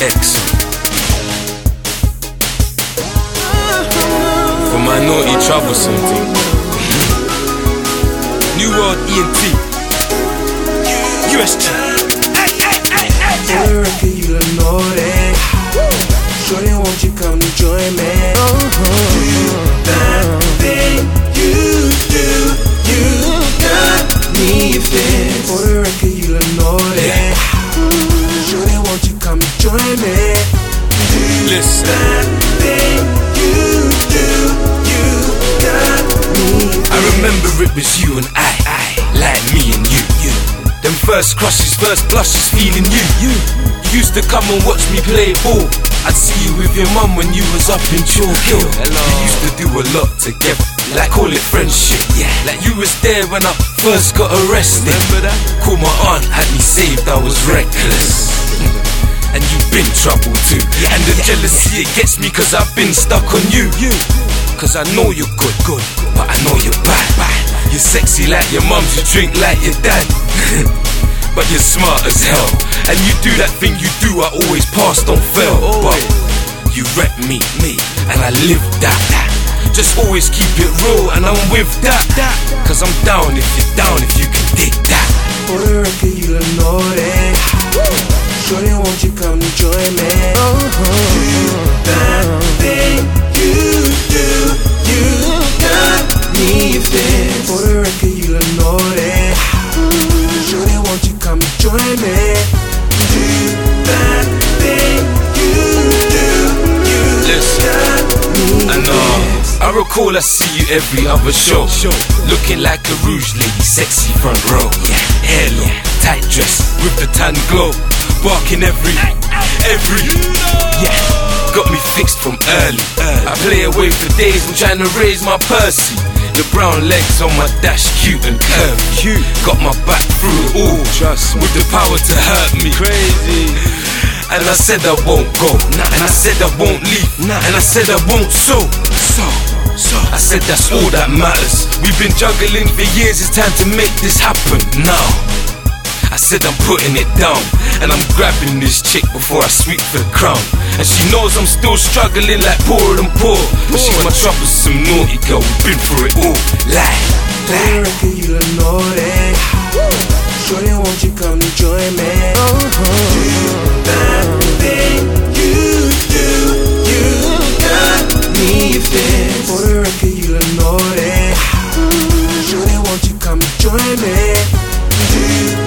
exen. For my naughty troublesome thing. New World ENT. USG. Hey, hey, hey, hey, hey. That thing you do, you got me. I remember it was you and I, I, like me and you, you. Them first crushes, first blushes, feeling you, you. You used to come and watch me play ball. I'd see you with your mum when you was up in Chalk Hill. We used to do a lot together, like call it friendship. Yeah, like you was there when I first got arrested. Remember that? Call my aunt, had me saved, I was reckless. Been trouble too. and the jealousy it gets me cause I've been stuck on you. You. Cause I know you're good, good, but I know you're bad, bad. You're sexy like your mum, you drink like your dad. but you're smart as hell. And you do that thing you do, I always pass, don't fail. But you rep me, me, and I live that. that. Just always keep it real, and I'm with that. that. Cause I'm down if you're down, if you can dig that. Fit. I see you every other show. Looking like a rouge lady, sexy front row. Yeah, hair long, tight dress with the tan glow. Barking every, every. Yeah, got me fixed from early. I play away for days, I'm trying to raise my Percy. The brown legs on my dash, cute and curvy. Got my back through it all, trust with the power to hurt me. Crazy. And I said I won't go. And I said I won't leave. And I said I won't so. So. I said that's all that matters. We've been juggling for years. It's time to make this happen now. I said I'm putting it down. And I'm grabbing this chick before I sweep the crown. And she knows I'm still struggling like poorer than poor. But she's my troublesome naughty girl. We've been through it all. Lie. For the record, you look naughty. Shorty, won't you come join me? You